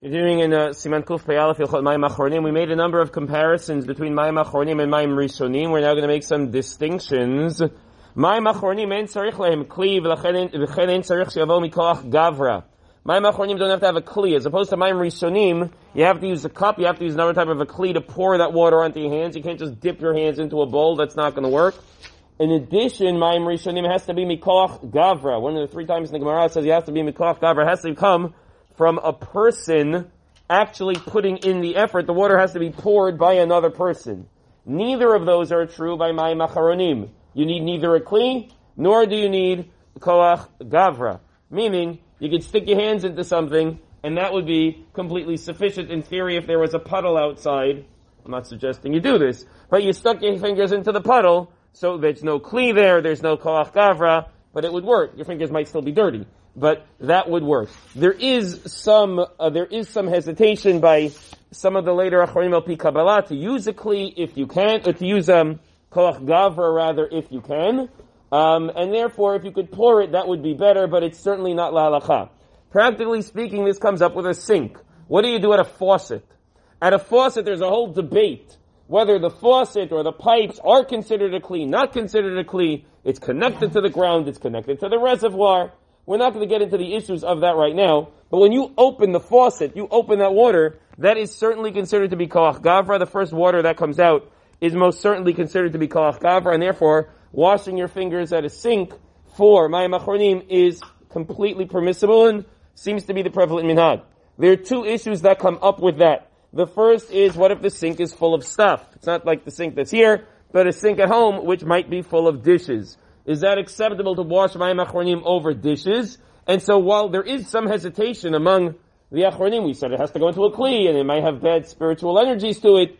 Continuing in uh, Siman Kuf Peyalef Hilchot Mayim Achronim, we made a number of comparisons between Mayim Achronim and Mayim Rishonim. We're now going to make some distinctions. Mayim Achronim en tzarich lehem kli v'chen en tzarich sheyavo mikoach gavra. Mayim Achronim don't have to have a kli. As opposed to Mayim Rishonim, you have to use a cup, you have to use another type of a kli to pour that water onto your hands. You can't just dip your hands into a bowl. That's not going to work. In addition, Mayim Rishonim has to be mikoach gavra. One of the three times in the Gemara says he has to be mikoach gavra. It has to come from a person actually putting in the effort. The water has to be poured by another person. Neither of those are true by mayim achronim. You need neither a kli, nor do you need koach gavra. Meaning, you could stick your hands into something, and that would be completely sufficient in theory if there was a puddle outside. I'm not suggesting you do this, but you stuck your fingers into the puddle, so there's no kli there, there's no koach gavra, but it would work. Your fingers might still be dirty but that would work. There is some, uh, there is some hesitation by some of the later Acharim El Kabbalah to use a Kli if you can, or to use, um, Koach Gavra rather if you can. Um, and therefore, if you could pour it, that would be better, but it's certainly not La halacha. Practically speaking, this comes up with a sink. What do you do at a faucet? At a faucet, there's a whole debate whether the faucet or the pipes are considered a Kli, not considered a Kli. It's connected to the ground, it's connected to the reservoir. We're not going to get into the issues of that right now, but when you open the faucet, you open that water, that is certainly considered to be koach gavra. The first water that comes out is most certainly considered to be koach gavra, and therefore, washing your fingers at a sink for mayim achronim is completely permissible and seems to be the prevalent minhag. There are two issues that come up with that. The first is what if the sink is full of stuff? It's not like the sink that's here, but a sink at home which might be full of dishes. Is that acceptable to wash mayim achronim over dishes? And so while there is some hesitation among the achronim, we said it has to go into a kli and it might have bad spiritual energies to it.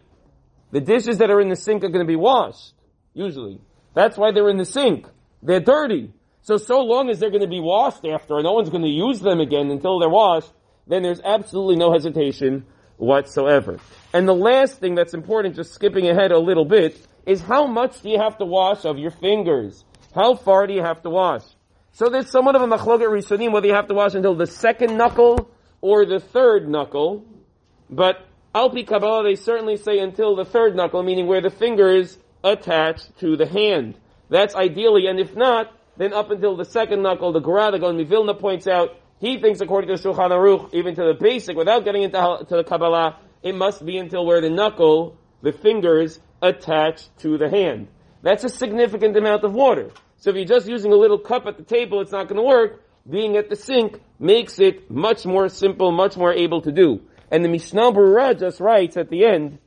The dishes that are in the sink are going to be washed, usually. That's why they're in the sink. They're dirty. So, so long as they're going to be washed after, and no one's going to use them again until they're washed, then there's absolutely no hesitation whatsoever. And the last thing that's important, just skipping ahead a little bit, is how much do you have to wash of your fingers? How far do you have to wash? So there's somewhat of a machloket rishonim whether you have to wash until the second knuckle or the third knuckle. But Alpi Kabbalah, they certainly say until the third knuckle, meaning where the fingers attach to the hand. That's ideally, and if not, then up until the second knuckle, the the Mivilna points out, he thinks according to Shulchan Aruch, even to the basic, without getting into to the Kabbalah, it must be until where the knuckle, the fingers, attach to the hand. That's a significant amount of water. So if you're just using a little cup at the table, it's not going to work. Being at the sink makes it much more simple, much more able to do. And the Mishnah Berurah just writes at the end,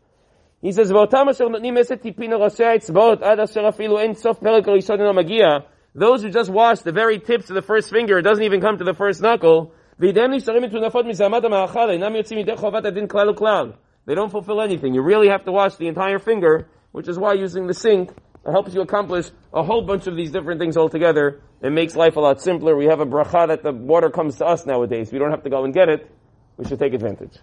he says, those who just wash the very tips of the first finger, it doesn't even come to the first knuckle, they don't fulfill anything. You really have to wash the entire finger, which is why using the sink it helps you accomplish a whole bunch of these different things altogether. It makes life a lot simpler. We have a bracha that the water comes to us nowadays. We don't have to go and get it. We should take advantage.